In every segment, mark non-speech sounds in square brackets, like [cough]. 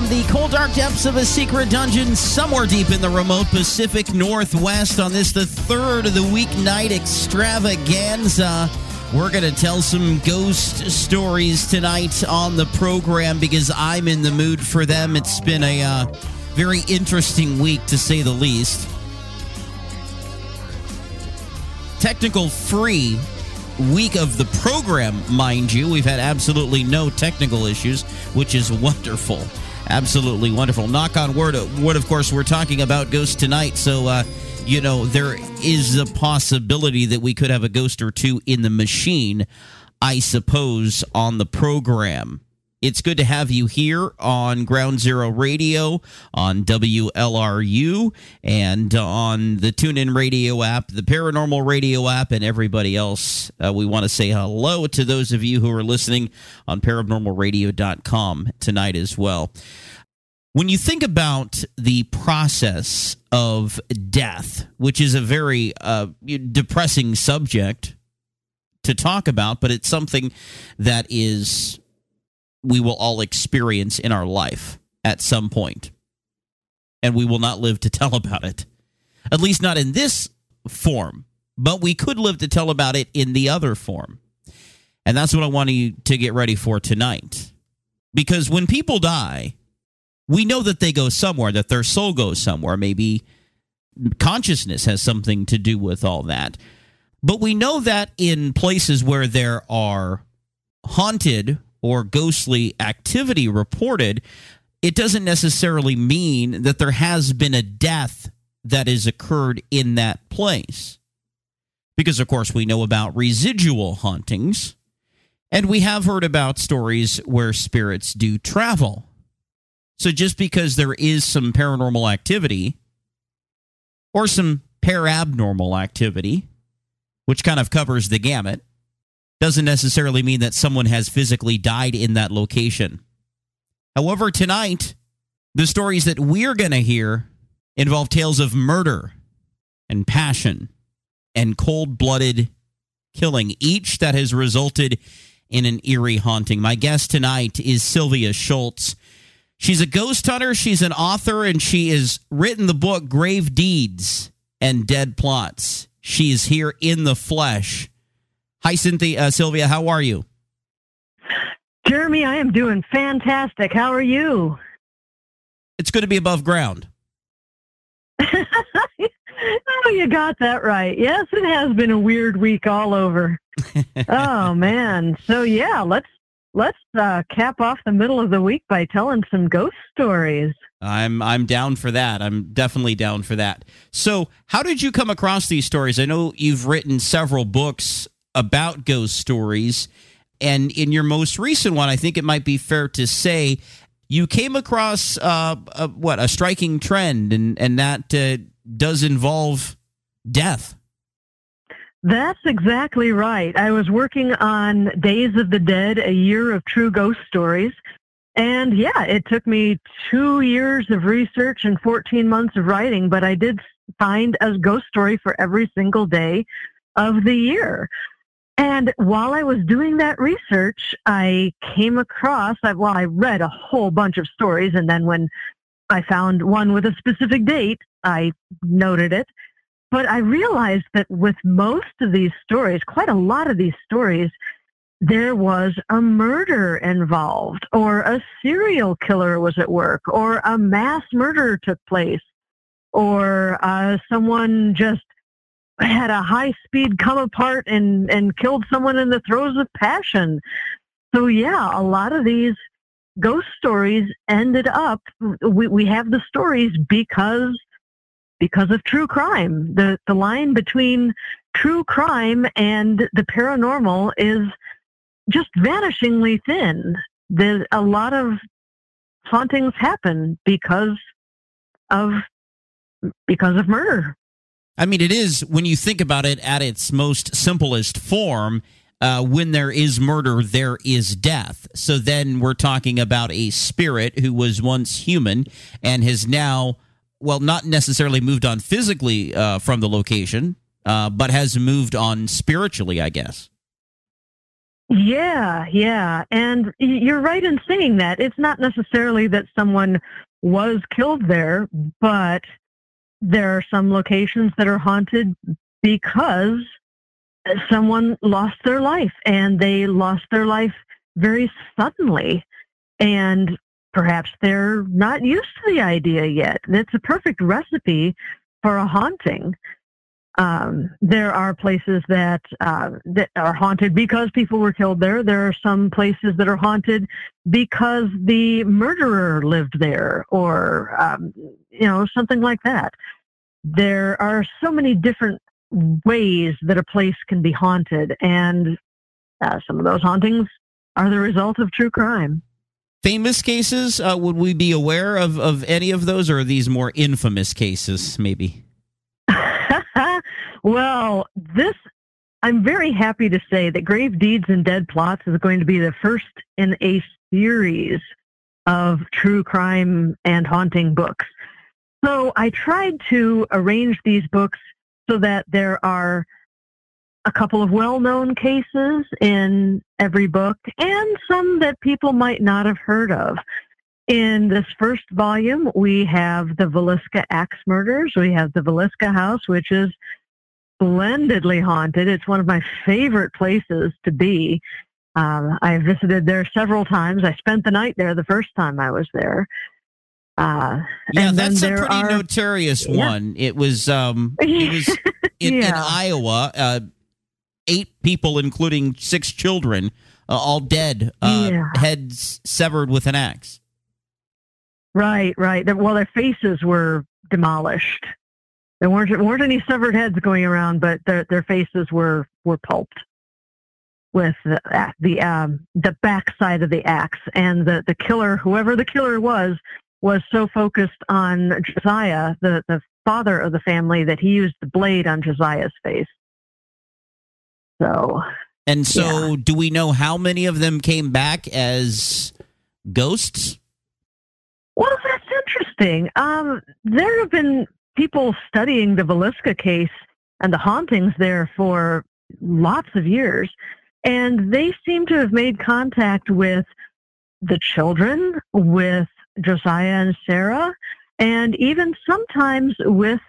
From the cold, dark depths of a secret dungeon somewhere deep in the remote Pacific Northwest on this, the third of the weeknight extravaganza, we're going to tell some ghost stories tonight on the program because I'm in the mood for them. It's been a uh, very interesting week, to say the least. Technical free week of the program, mind you. We've had absolutely no technical issues, which is wonderful. Absolutely wonderful. Knock on wood. Wood, of course, we're talking about ghosts tonight, so uh, you know there is a possibility that we could have a ghost or two in the machine. I suppose on the program. It's good to have you here on Ground Zero Radio, on WLRU, and on the TuneIn Radio app, the Paranormal Radio app, and everybody else. Uh, we want to say hello to those of you who are listening on paranormalradio.com tonight as well. When you think about the process of death, which is a very uh, depressing subject to talk about, but it's something that is we will all experience in our life at some point. And we will not live to tell about it. At least not in this form, but we could live to tell about it in the other form. And that's what I want you to get ready for tonight. Because when people die, we know that they go somewhere, that their soul goes somewhere. Maybe consciousness has something to do with all that. But we know that in places where there are haunted or ghostly activity reported, it doesn't necessarily mean that there has been a death that has occurred in that place. Because, of course, we know about residual hauntings, and we have heard about stories where spirits do travel. So, just because there is some paranormal activity or some parabnormal activity, which kind of covers the gamut, doesn't necessarily mean that someone has physically died in that location. However, tonight, the stories that we're going to hear involve tales of murder and passion and cold blooded killing, each that has resulted in an eerie haunting. My guest tonight is Sylvia Shults. She's a ghost hunter, she's an author, and she has written the book Grave Deeds and Dead Plots. She is here in the flesh. Hi, Cynthia, uh, Sylvia. How are you? Jeremy, I am doing fantastic. How are you? It's good to be above ground. [laughs] oh, you got that right. Yes, it has been a weird week all over. [laughs] oh man. So yeah, let's let's uh, cap off the middle of the week by telling some ghost stories. I'm I'm down for that. I'm definitely down for that. So, how did you come across these stories? I know you've written several books about ghost stories, and in your most recent one, I think it might be fair to say you came across uh, a, what a striking trend, and and that uh, does involve death. That's exactly right. I was working on Days of the Dead, a year of true ghost stories. And yeah, it took me two years of research and 14 months of writing, but I did find a ghost story for every single day of the year. And while I was doing that research, I came across, well, I read a whole bunch of stories, and then when I found one with a specific date, I noted it. But I realized that with most of these stories, quite a lot of these stories, there was a murder involved, or a serial killer was at work, or a mass murder took place, or uh, someone just had a high speed come apart and, and killed someone in the throes of passion. So yeah, a lot of these ghost stories ended up we, we have the stories because because of true crime. The the line between true crime and the paranormal is just vanishingly thin. There's a lot of hauntings happen because of because of murder. I mean, it is when you think about it at its most simplest form. Uh, when there is murder, there is death. So then we're talking about a spirit who was once human and has now, well, not necessarily moved on physically uh, from the location, uh, but has moved on spiritually, I guess. Yeah, yeah. And you're right in saying that. It's not necessarily that someone was killed there, but there are some locations that are haunted because someone lost their life and they lost their life very suddenly. And perhaps they're not used to the idea yet. It's a perfect recipe for a haunting. Um, there are places that uh, that are haunted because people were killed there. There are some places that are haunted because the murderer lived there, or um, you know something like that. There are so many different ways that a place can be haunted, and uh, some of those hauntings are the result of true crime. Famous cases? Uh, would we be aware of of any of those, or are these more infamous cases? Maybe. Well, this, I'm very happy to say that Grave Deeds and Dead Plots is going to be the first in a series of true crime and haunting books. So I tried to arrange these books so that there are a couple of well-known cases in every book and some that people might not have heard of. In this first volume, we have the Villisca Axe Murders. We have the Villisca House, which is splendidly haunted. It's one of my favorite places to be. Um, I visited there several times. I spent the night there the first time I was there. Uh, yeah, that's a pretty are, notorious yeah. one. It was um, it was [laughs] in, yeah. in Iowa. Uh, eight people, including six children, uh, all dead, uh, yeah. heads severed with an axe. Right, right. Well, their faces were demolished. There weren't weren't any severed heads going around, but their their faces were were pulped with the the um, the backside of the axe, and the the killer, whoever the killer was, was so focused on Josiah, the the father of the family, that he used the blade on Josiah's face. So. And so, yeah. do we know how many of them came back as ghosts? Well, that's interesting. Um, there have been people studying the Villisca case and the hauntings there for lots of years, and they seem to have made contact with the children, with Josiah and Sarah, and even sometimes with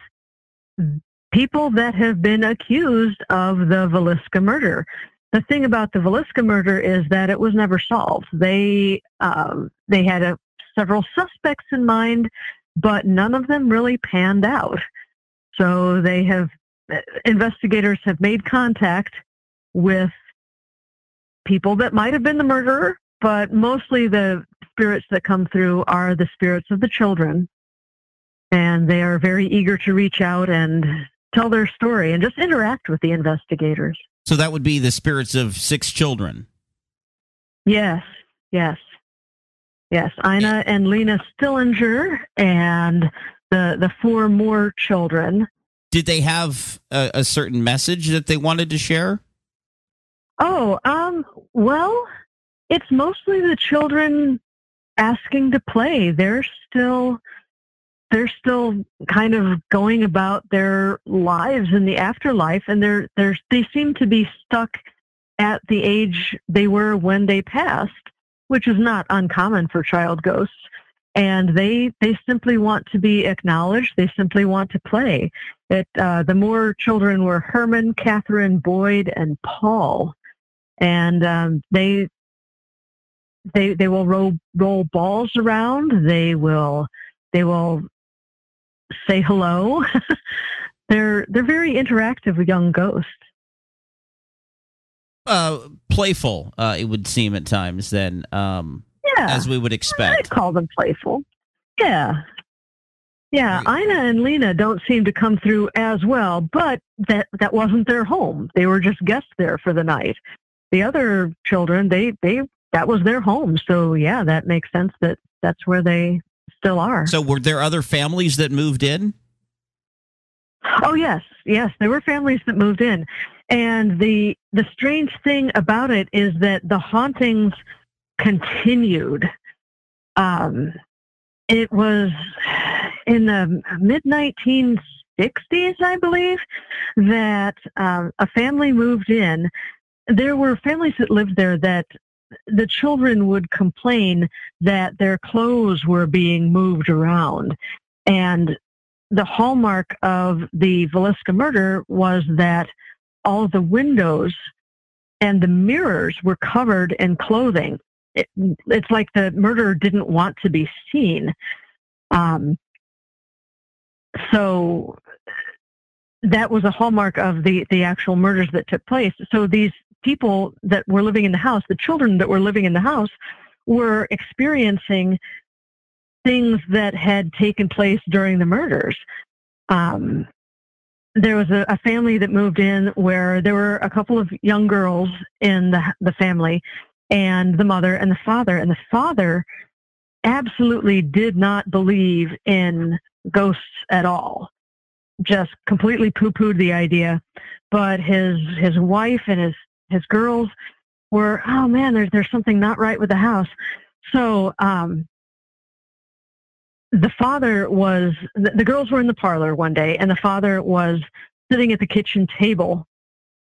people that have been accused of the Villisca murder. The thing about the Villisca murder is that it was never solved. They um, they had a several suspects in mind, but none of them really panned out. So they have, investigators have made contact with people that might have been the murderer, but mostly the spirits that come through are the spirits of the children. And they are very eager to reach out and tell their story and just interact with the investigators. So that would be the spirits of six children. Yes, yes. Yes, Ina and Lena Stillinger and the the four more children Did they have a, a certain message that they wanted to share? Oh, um, well, it's mostly the children asking to play. They're still they're still kind of going about their lives in the afterlife and they're they're they seem to be stuck at the age they were when they passed, which is not uncommon for child ghosts. And they they simply want to be acknowledged. They simply want to play. It uh, the more children were Herman, Catherine, Boyd, and Paul, and um, they they they will roll roll balls around. They will they will say hello. [laughs] they're they're very interactive with young ghosts. Uh, playful, uh, it would seem at times. Then, um, Yeah, as we would I'd expect. call them playful. Yeah. Yeah, Ina and Lena don't seem to come through as well, but that that wasn't their home. They were just guests there for the night. The other children, they they that was their home. So yeah, that makes sense that that's where they still are. So, were there other families that moved in? Oh yes, yes, there were families that moved in, and the the strange thing about it is that the hauntings continued. Um, it was in the mid 1960s, I believe, that um, a family moved in. There were families that lived there that the children would complain that their clothes were being moved around. And the hallmark of the Villisca murder was that all the windows and the mirrors were covered in clothing. It, it's like the murderer didn't want to be seen. Um, so that was a hallmark of the, the actual murders that took place. So these people that were living in the house, the children that were living in the house, were experiencing things that had taken place during the murders. Um, there was a, a family that moved in where there were a couple of young girls in the the family, and the mother and the father, and the father absolutely did not believe in ghosts at all. Just completely poo-pooed the idea. But his his wife and his his girls were, oh man, there's there's something not right with the house. So um, the father was the, the girls were in the parlor one day, and the father was sitting at the kitchen table,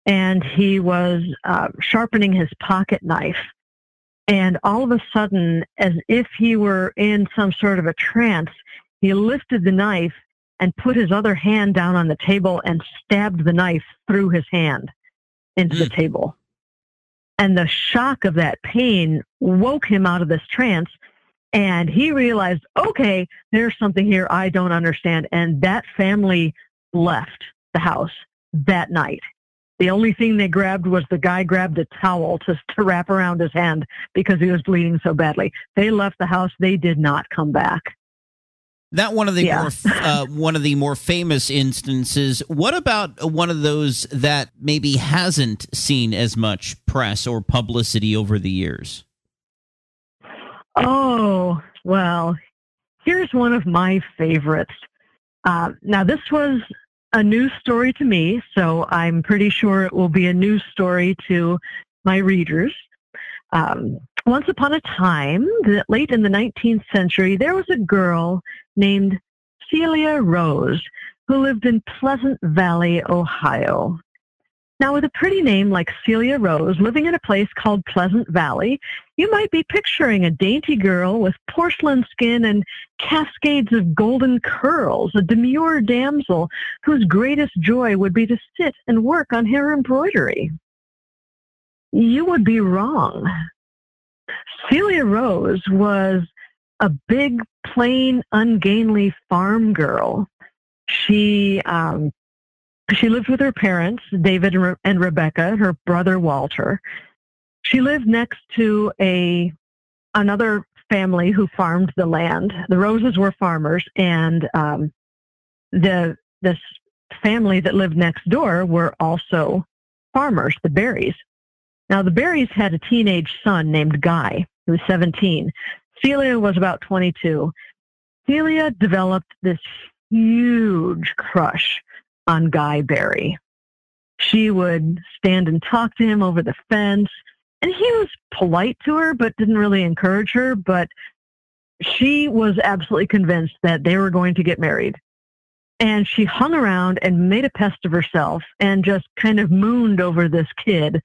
and he was uh, sharpening his pocket knife. And all of a sudden, as if he were in some sort of a trance, he lifted the knife and put his other hand down on the table and stabbed the knife through his hand into the table. And the shock of that pain woke him out of this trance. And he realized, okay, there's something here I don't understand. And that family left the house that night. The only thing they grabbed was the guy grabbed a towel to, to wrap around his hand because he was bleeding so badly. They left the house. They did not come back. That one of the Yeah. more [laughs] uh, one of the more famous instances. What about one of those that maybe hasn't seen as much press or publicity over the years? Oh, well, here's one of my favorites. Uh, now, this was a news story to me, so I'm pretty sure it will be a news story to my readers. Um, once upon a time, late in the 19th century, there was a girl named Celia Rose who lived in Pleasant Valley, Ohio. Now, with a pretty name like Celia Rose living in a place called Pleasant Valley, you might be picturing a dainty girl with porcelain skin and cascades of golden curls, a demure damsel whose greatest joy would be to sit and work on her embroidery. You would be wrong. Celia Rose was a big, plain, ungainly farm girl. She um, she lived with her parents, David and Re- and Rebecca, her brother Walter. She lived next to a another family who farmed the land. The Roses were farmers, and um, the this family that lived next door were also farmers, the Berries. Now, the Berries had a teenage son named Guy, who was 17. Celia was about 22. Celia developed this huge crush on Guy Berry. She would stand and talk to him over the fence, and he was polite to her, but didn't really encourage her. But she was absolutely convinced that they were going to get married. And she hung around and made a pest of herself and just kind of mooned over this kid.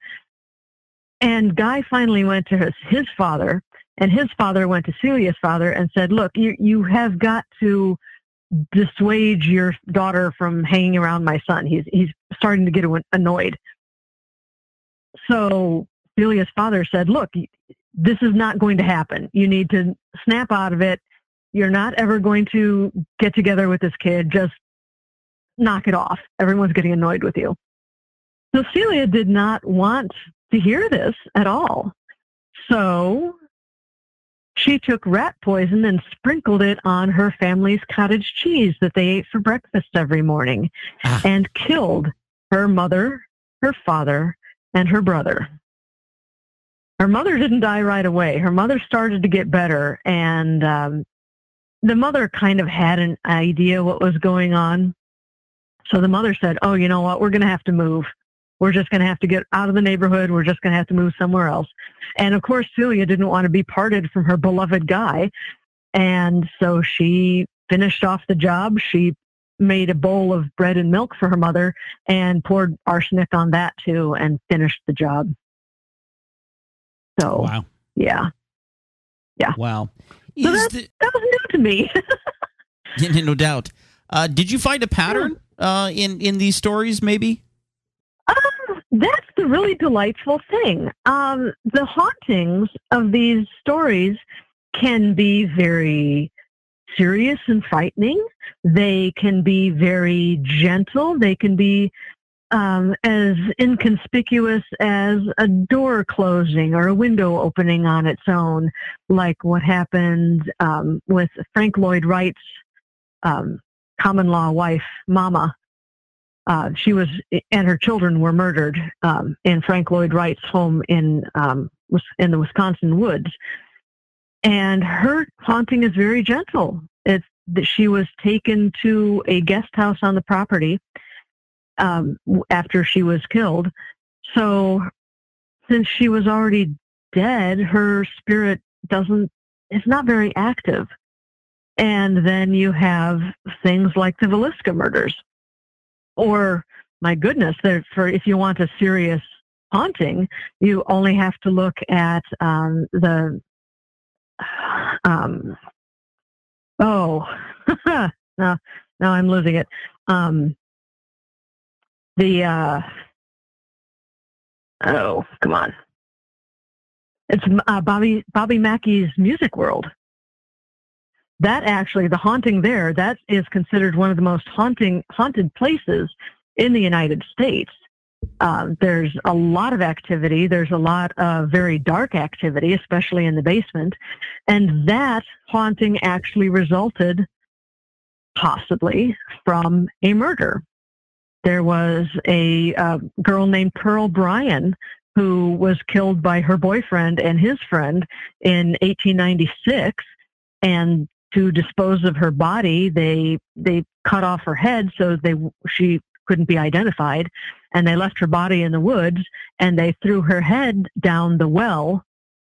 And Guy finally went to his, his father, and his father went to Celia's father and said, look, you, you have got to dissuade your daughter from hanging around my son. He's, he's starting to get annoyed. So Celia's father said, look, this is not going to happen. You need to snap out of it. You're not ever going to get together with this kid. Just knock it off. Everyone's getting annoyed with you. So Celia did not want to hear this at all. So she took rat poison and sprinkled it on her family's cottage cheese that they ate for breakfast every morning ah. and killed her mother, her father, and her brother. Her mother didn't die right away. Her mother started to get better, and um, the mother kind of had an idea what was going on. So the mother said, "Oh, you know what? We're going to have to move. We're just going to have to get out of the neighborhood. We're just going to have to move somewhere else." And of course, Celia didn't want to be parted from her beloved guy, and so she finished off the job. She made a bowl of bread and milk for her mother and poured arsenic on that too and finished the job. So, wow. yeah. Yeah. Wow. So that, the, that was new to me. [laughs] yeah, no doubt. Uh, did you find a pattern uh, in, in these stories, maybe? The really delightful thing. Um, the hauntings of these stories can be very serious and frightening. They can be very gentle. They can be um, as inconspicuous as a door closing or a window opening on its own, like what happened um, with Frank Lloyd Wright's um, common law wife, Mamah. Uh, she was, and her children were murdered um, in Frank Lloyd Wright's home in um, in the Wisconsin woods. And her haunting is very gentle. It's that she was taken to a guest house on the property um, after she was killed. So since she was already dead, her spirit doesn't, it's not very active. And then you have things like the Villisca murders. Or, my goodness, for if you want a serious haunting, you only have to look at um, the, um, oh, [laughs] now, now I'm losing it. Um, the uh, oh come on it's uh, bobby bobby mackey's music world that actually the haunting there that is considered one of the most haunting haunted places in the united states. Uh, there's a lot of activity. There's a lot of very dark activity especially in the basement. And that haunting actually resulted possibly from a murder. There was a uh, girl named Pearl Bryan who was killed by her boyfriend and his friend in 1896. And to dispose of her body, they they cut off her head so they she couldn't be identified, and they left her body in the woods and they threw her head down the well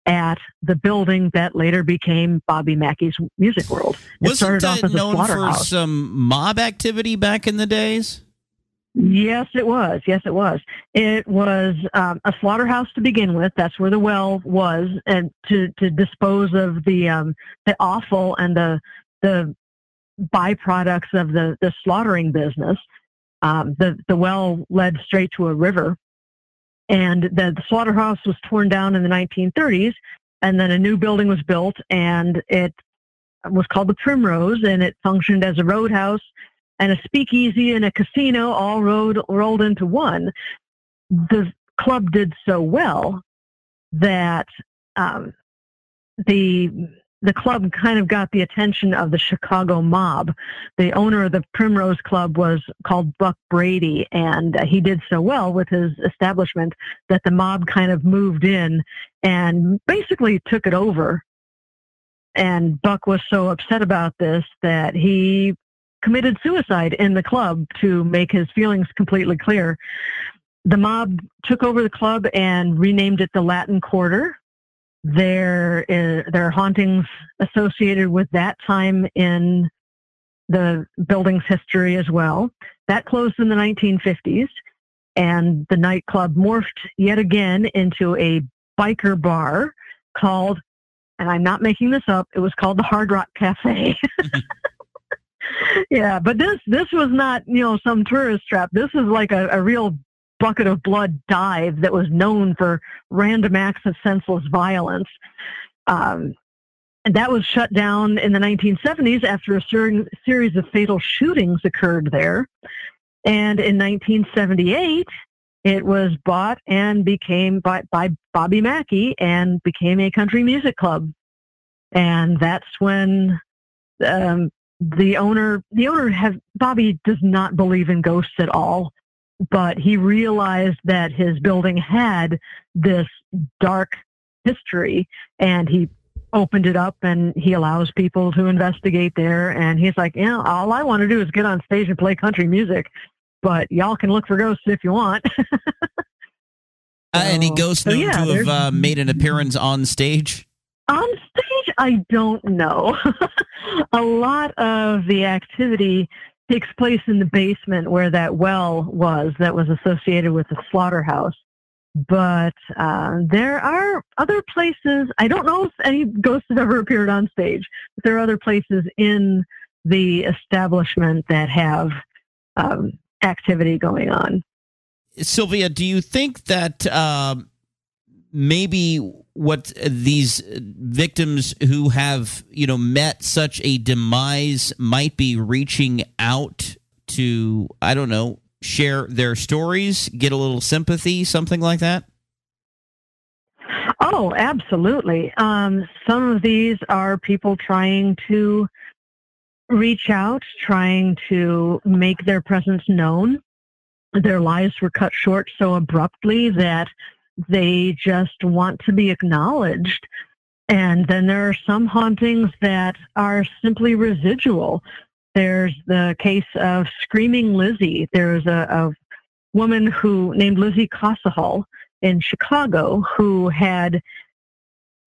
at the building that later became Bobby Mackey's Music World. It Wasn't that known for some mob activity back in the days? Yes, it was. Yes, it was. It was um, a slaughterhouse to begin with. That's where the well was, and to to dispose of the um, the offal and the the byproducts of the the slaughtering business. Um, the the well led straight to a river, and the, the slaughterhouse was torn down in the 1930s, and then a new building was built, and it was called the Primrose, and it functioned as a roadhouse and a speakeasy and a casino all rolled, rolled into one. The club did so well that um, the the club kind of got the attention of the Chicago mob. The owner of the Primrose Club was called Buck Brady, and uh, he did so well with his establishment that the mob kind of moved in and basically took it over. And Buck was so upset about this that he committed suicide in the club to make his feelings completely clear. The mob took over the club and renamed it the Latin Quarter. There, is, there are hauntings associated with that time in the building's history as well. That closed in the 1950s, and the nightclub morphed yet again into a biker bar called, and I'm not making this up, it was called the Hard Rock Cafe. [laughs] [laughs] yeah, but this this was not you know some tourist trap. This is like a, a real bucket of blood dive that was known for random acts of senseless violence. Um, and that was shut down in the 1970s after a ser- series of fatal shootings occurred there. And in 1978, it was bought and became by, by Bobby Mackey and became a country music club. And that's when um, the owner, the owner has, Bobby does not believe in ghosts at all, but he realized that his building had this dark history and he opened it up and he allows people to investigate there and he's like, yeah, all I want to do is get on stage and play country music, but y'all can look for ghosts if you want. [laughs] uh, any ghosts known so yeah, to have uh, made an appearance on stage? On stage, I don't know. [laughs] a lot of the activity takes place in the basement where that well was that was associated with the slaughterhouse. But uh, there are other places. I don't know if any ghosts have ever appeared on stage, but there are other places in the establishment that have um, activity going on. Sylvia, do you think that um, maybe what these victims who have you know met such a demise might be reaching out to I don't know share their stories, get a little sympathy, something like that? Oh, absolutely. Um, some of these are people trying to reach out, trying to make their presence known. Their lives were cut short so abruptly that they just want to be acknowledged. And then there are some hauntings that are simply residual. There's the case of Screaming Lizzie. There's a, a woman who named Lizzie Cossahall in Chicago who had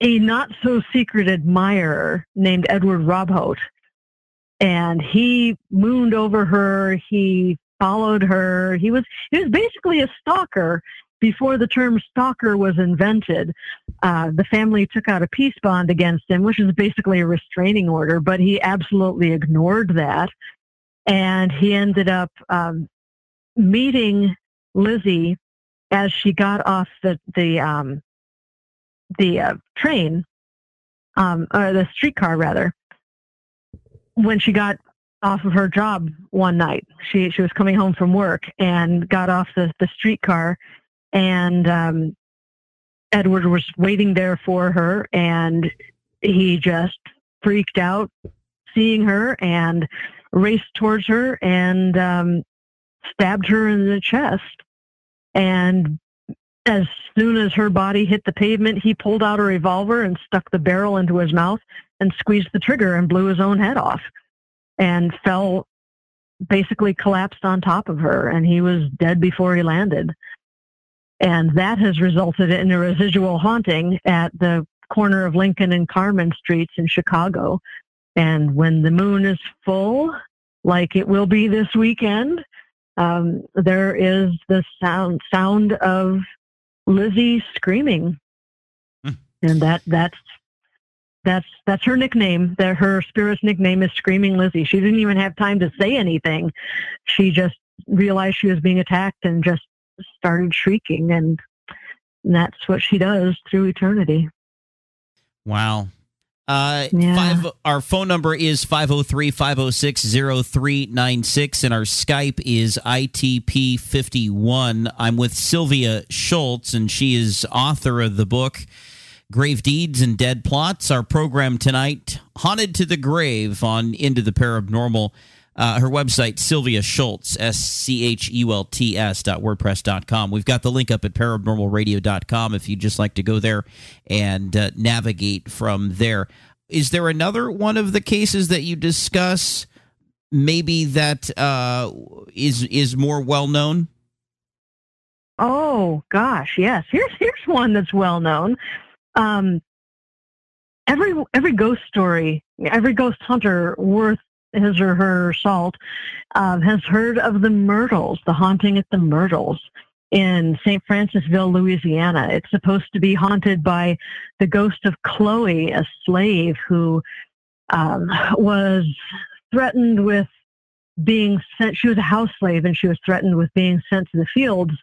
a not so secret admirer named Edward Robhote. And he mooned over her. He followed her. He was he was basically a stalker before the term stalker was invented, uh, the family took out a peace bond against him, which is basically a restraining order, but he absolutely ignored that. And he ended up um, meeting Lizzie as she got off the, the, um, the uh, train, um, or the streetcar rather, when she got off of her job one night. She she was coming home from work and got off the, the streetcar and um, Edward was waiting there for her, and he just freaked out seeing her and raced towards her and um, stabbed her in the chest. And as soon as her body hit the pavement, he pulled out a revolver and stuck the barrel into his mouth and squeezed the trigger and blew his own head off and fell basically collapsed on top of her and he was dead before he landed and that has resulted in a residual haunting at the corner of Lincoln and Carmen Streets in Chicago. And when the moon is full, like it will be this weekend, um, there is the sound sound of Lizzie screaming, hmm. and that that's that's that's her nickname. That her spirit's nickname is Screaming Lizzie. She didn't even have time to say anything. She just realized she was being attacked and just started shrieking, and that's what she does through eternity. Wow. Uh, yeah. five, our phone number is 503 506 0396, and our Skype is ITP51. I'm with Sylvia Shults and she is author of the book Grave Deeds and Dead Plots. Our program tonight, Haunted to the Grave on Into the Paranormal. Uh, her website, Sylvia Shults, S C H U L T S dot WordPress dot com. We've got the link up at paranormalradio.com if you'd just like to go there and uh, navigate from there. Is there another one of the cases that you discuss maybe that uh, is is more well known? Oh gosh, yes. Here's here's one that's well known. Um, every every ghost story, every ghost hunter worth his or her salt um, has heard of the Myrtles, the haunting at the Myrtles in St. Francisville, Louisiana. It's supposed to be haunted by the ghost of Chloe, a slave who um, was threatened with being sent. She was a house slave and she was threatened with being sent to the fields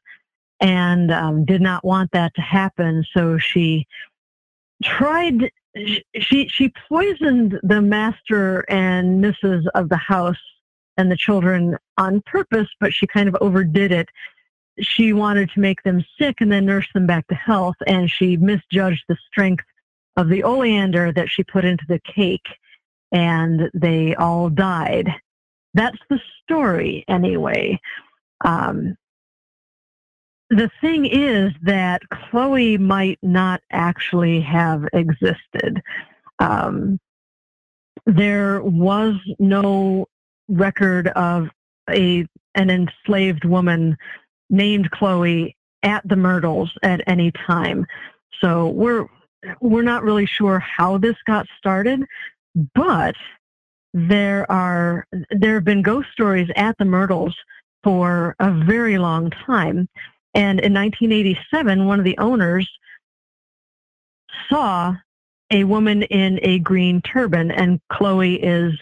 and um, did not want that to happen. So she tried. She she poisoned the master and missus of the house and the children on purpose, but she kind of overdid it. She wanted to make them sick and then nurse them back to health, and she misjudged the strength of the oleander that she put into the cake, and they all died. That's the story, anyway. Um, the thing is that Chloe might not actually have existed. Um, there was no record of a an enslaved woman named Chloe at the Myrtles at any time. So we're we're not really sure how this got started, but there are there have been ghost stories at the Myrtles for a very long time. And in 1987, one of the owners saw a woman in a green turban, and Chloe is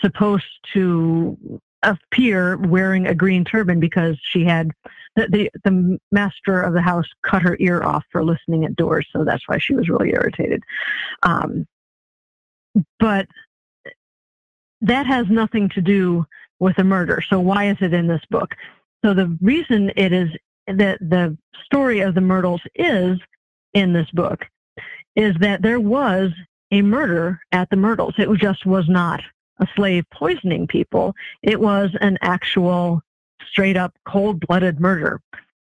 supposed to appear wearing a green turban because she had the, the, the master of the house cut her ear off for listening at doors, so that's why she was really irritated. Um, but that has nothing to do with a murder. So why is it in this book? So the reason it is that the story of the Myrtles is in this book is that there was a murder at the Myrtles. It just was not a slave poisoning people. It was an actual straight up cold blooded murder.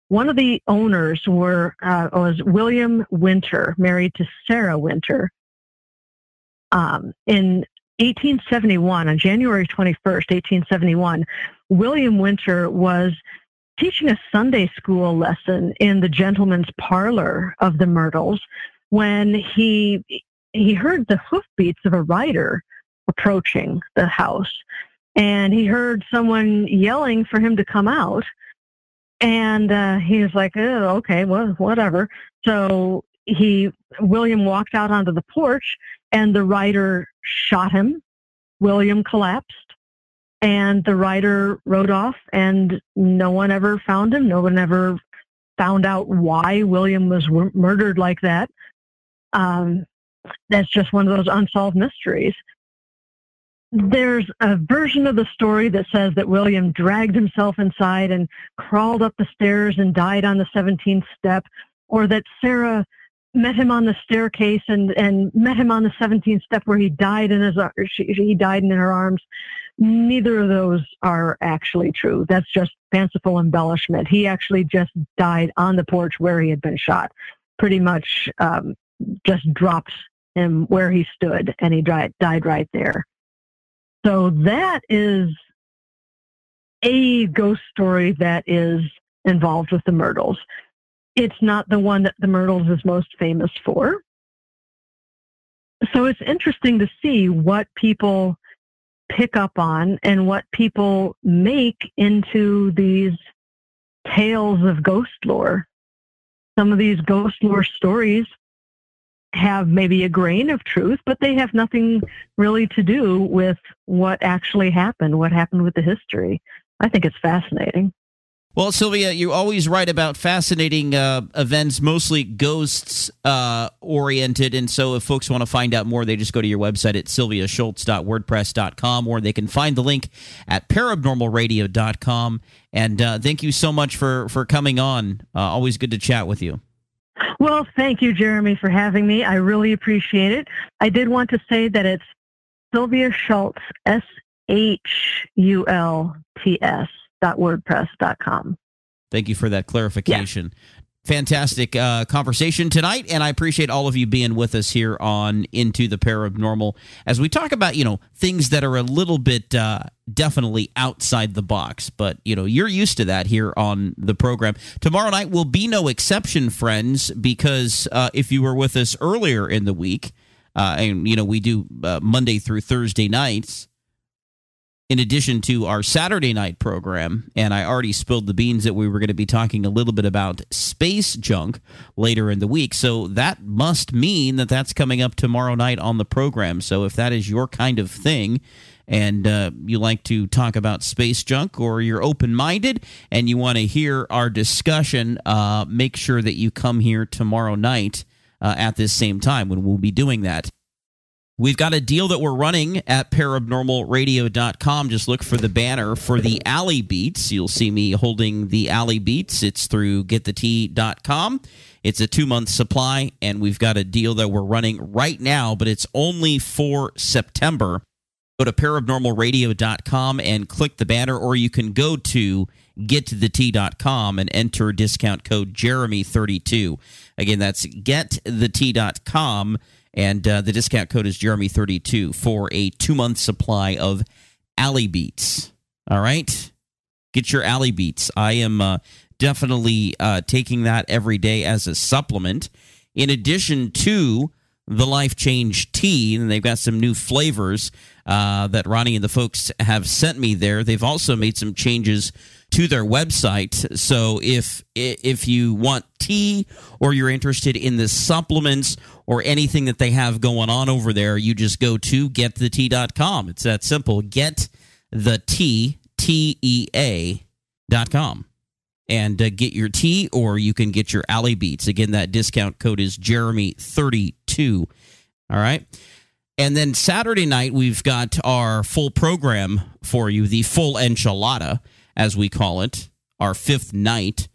One of the owners were uh, was William Winter, married to Sarah Winter. Um, in 1871, on January 21st, 1871, William Winter was teaching a Sunday school lesson in the gentleman's parlor of the Myrtles when he he heard the hoofbeats of a rider approaching the house. And he heard someone yelling for him to come out. And uh, he was like oh, okay well whatever. So he william walked out onto the porch and the rider shot him. William collapsed and the rider rode off and no one ever found him. No one ever found out why william was w- murdered like that. Um, that's just one of those unsolved mysteries. There's a version of the story that says that William dragged himself inside and crawled up the stairs and died on the 17th step, or that Sarah met him on the staircase and, and met him on the 17th step where he died in his she, he died in her arms. Neither of those are actually true. That's just fanciful embellishment. He actually just died on the porch where he had been shot. Pretty much um, just dropped him where he stood, and he died, died right there. So that is a ghost story that is involved with the Myrtles. It's not the one that the Myrtles is most famous for. So it's interesting to see what people pick up on and what people make into these tales of ghost lore. Some of these ghost lore stories have maybe a grain of truth, but they have nothing really to do with what actually happened, what happened with the history. I think it's fascinating. Well, Sylvia, you always write about fascinating uh, events, mostly ghosts uh, oriented. And so, if folks want to find out more, they just go to your website at sylviashults.wordpress.com, or they can find the link at paranormalradio.com. And uh, thank you so much for, for coming on. Uh, always good to chat with you. Well, thank you, Jeremy, for having me. I really appreciate it. I did want to say that it's Sylvia Shults, S H U L T S dot wordpress dot com. Thank you for that clarification. fantastic uh, conversation tonight, and I appreciate all of you being with us here on Into the Paranormal as we talk about you know things that are a little bit uh, definitely outside the box, but you know you're used to that here on the program. Tomorrow night will be no exception, friends, because uh, if you were with us earlier in the week, uh, and you know we do uh, Monday through Thursday nights in addition to our Saturday night program, and I already spilled the beans that we were going to be talking a little bit about space junk later in the week. So that must mean that that's coming up tomorrow night on the program. So if that is your kind of thing, and uh, you like to talk about space junk or you're open minded and you want to hear our discussion, uh, make sure that you come here tomorrow night uh, at this same time when we'll be doing that. We've got a deal that we're running at paranormalradio.com. Just look for the banner for the Alley Beats. You'll see me holding the Alley Beats. It's through getthetea.com. It's a two month supply, and we've got a deal that we're running right now, but it's only for September. Go to paranormalradio.com and click the banner, or you can go to getthetea.com and enter discount code Jeremy32. Again, that's getthetea.com and uh, the discount code is Jeremy32 for a two month supply of Alley Beats. All right? Get your Alley Beats. I am uh, definitely uh, taking that every day as a supplement. In addition to the Life Change tea, and they've got some new flavors uh, that Ronnie and the folks have sent me there. They've also made some changes to their website. So if if you want tea or you're interested in the supplements or anything that they have going on over there, you just go to getthetea.com. It's that simple. Get the T T E A dot com and uh, get your tea or you can get your alley beats. Again, that discount code is Jeremy32. All right. And then Saturday night, we've got our full program for you, the full enchilada as we call it, our fifth night.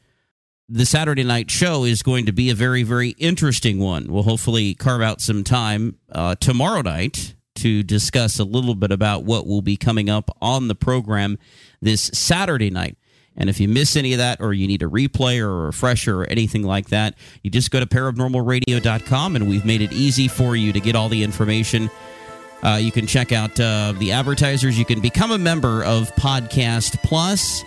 The Saturday night show is going to be a very, very interesting one. We'll hopefully carve out some time uh, tomorrow night to discuss a little bit about what will be coming up on the program this Saturday night. And if you miss any of that, or you need a replay or a refresher or anything like that, you just go to paranormalradio.com and we've made it easy for you to get all the information uh, you can check out uh, the advertisers. You can become a member of Podcast Plus,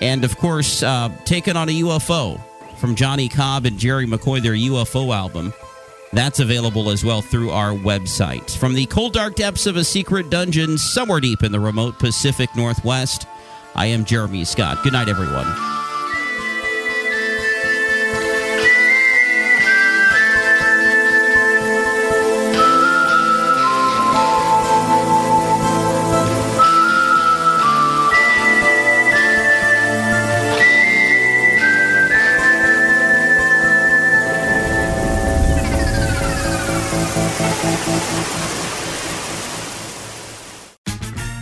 and of course, uh, Taken on a UFO from Johnny Cobb and Jerry McCoy, their UFO album. That's available as well through our website. From the cold, dark depths of a secret dungeon somewhere deep in the remote Pacific Northwest, I am Jeremy Scott. Good night, everyone.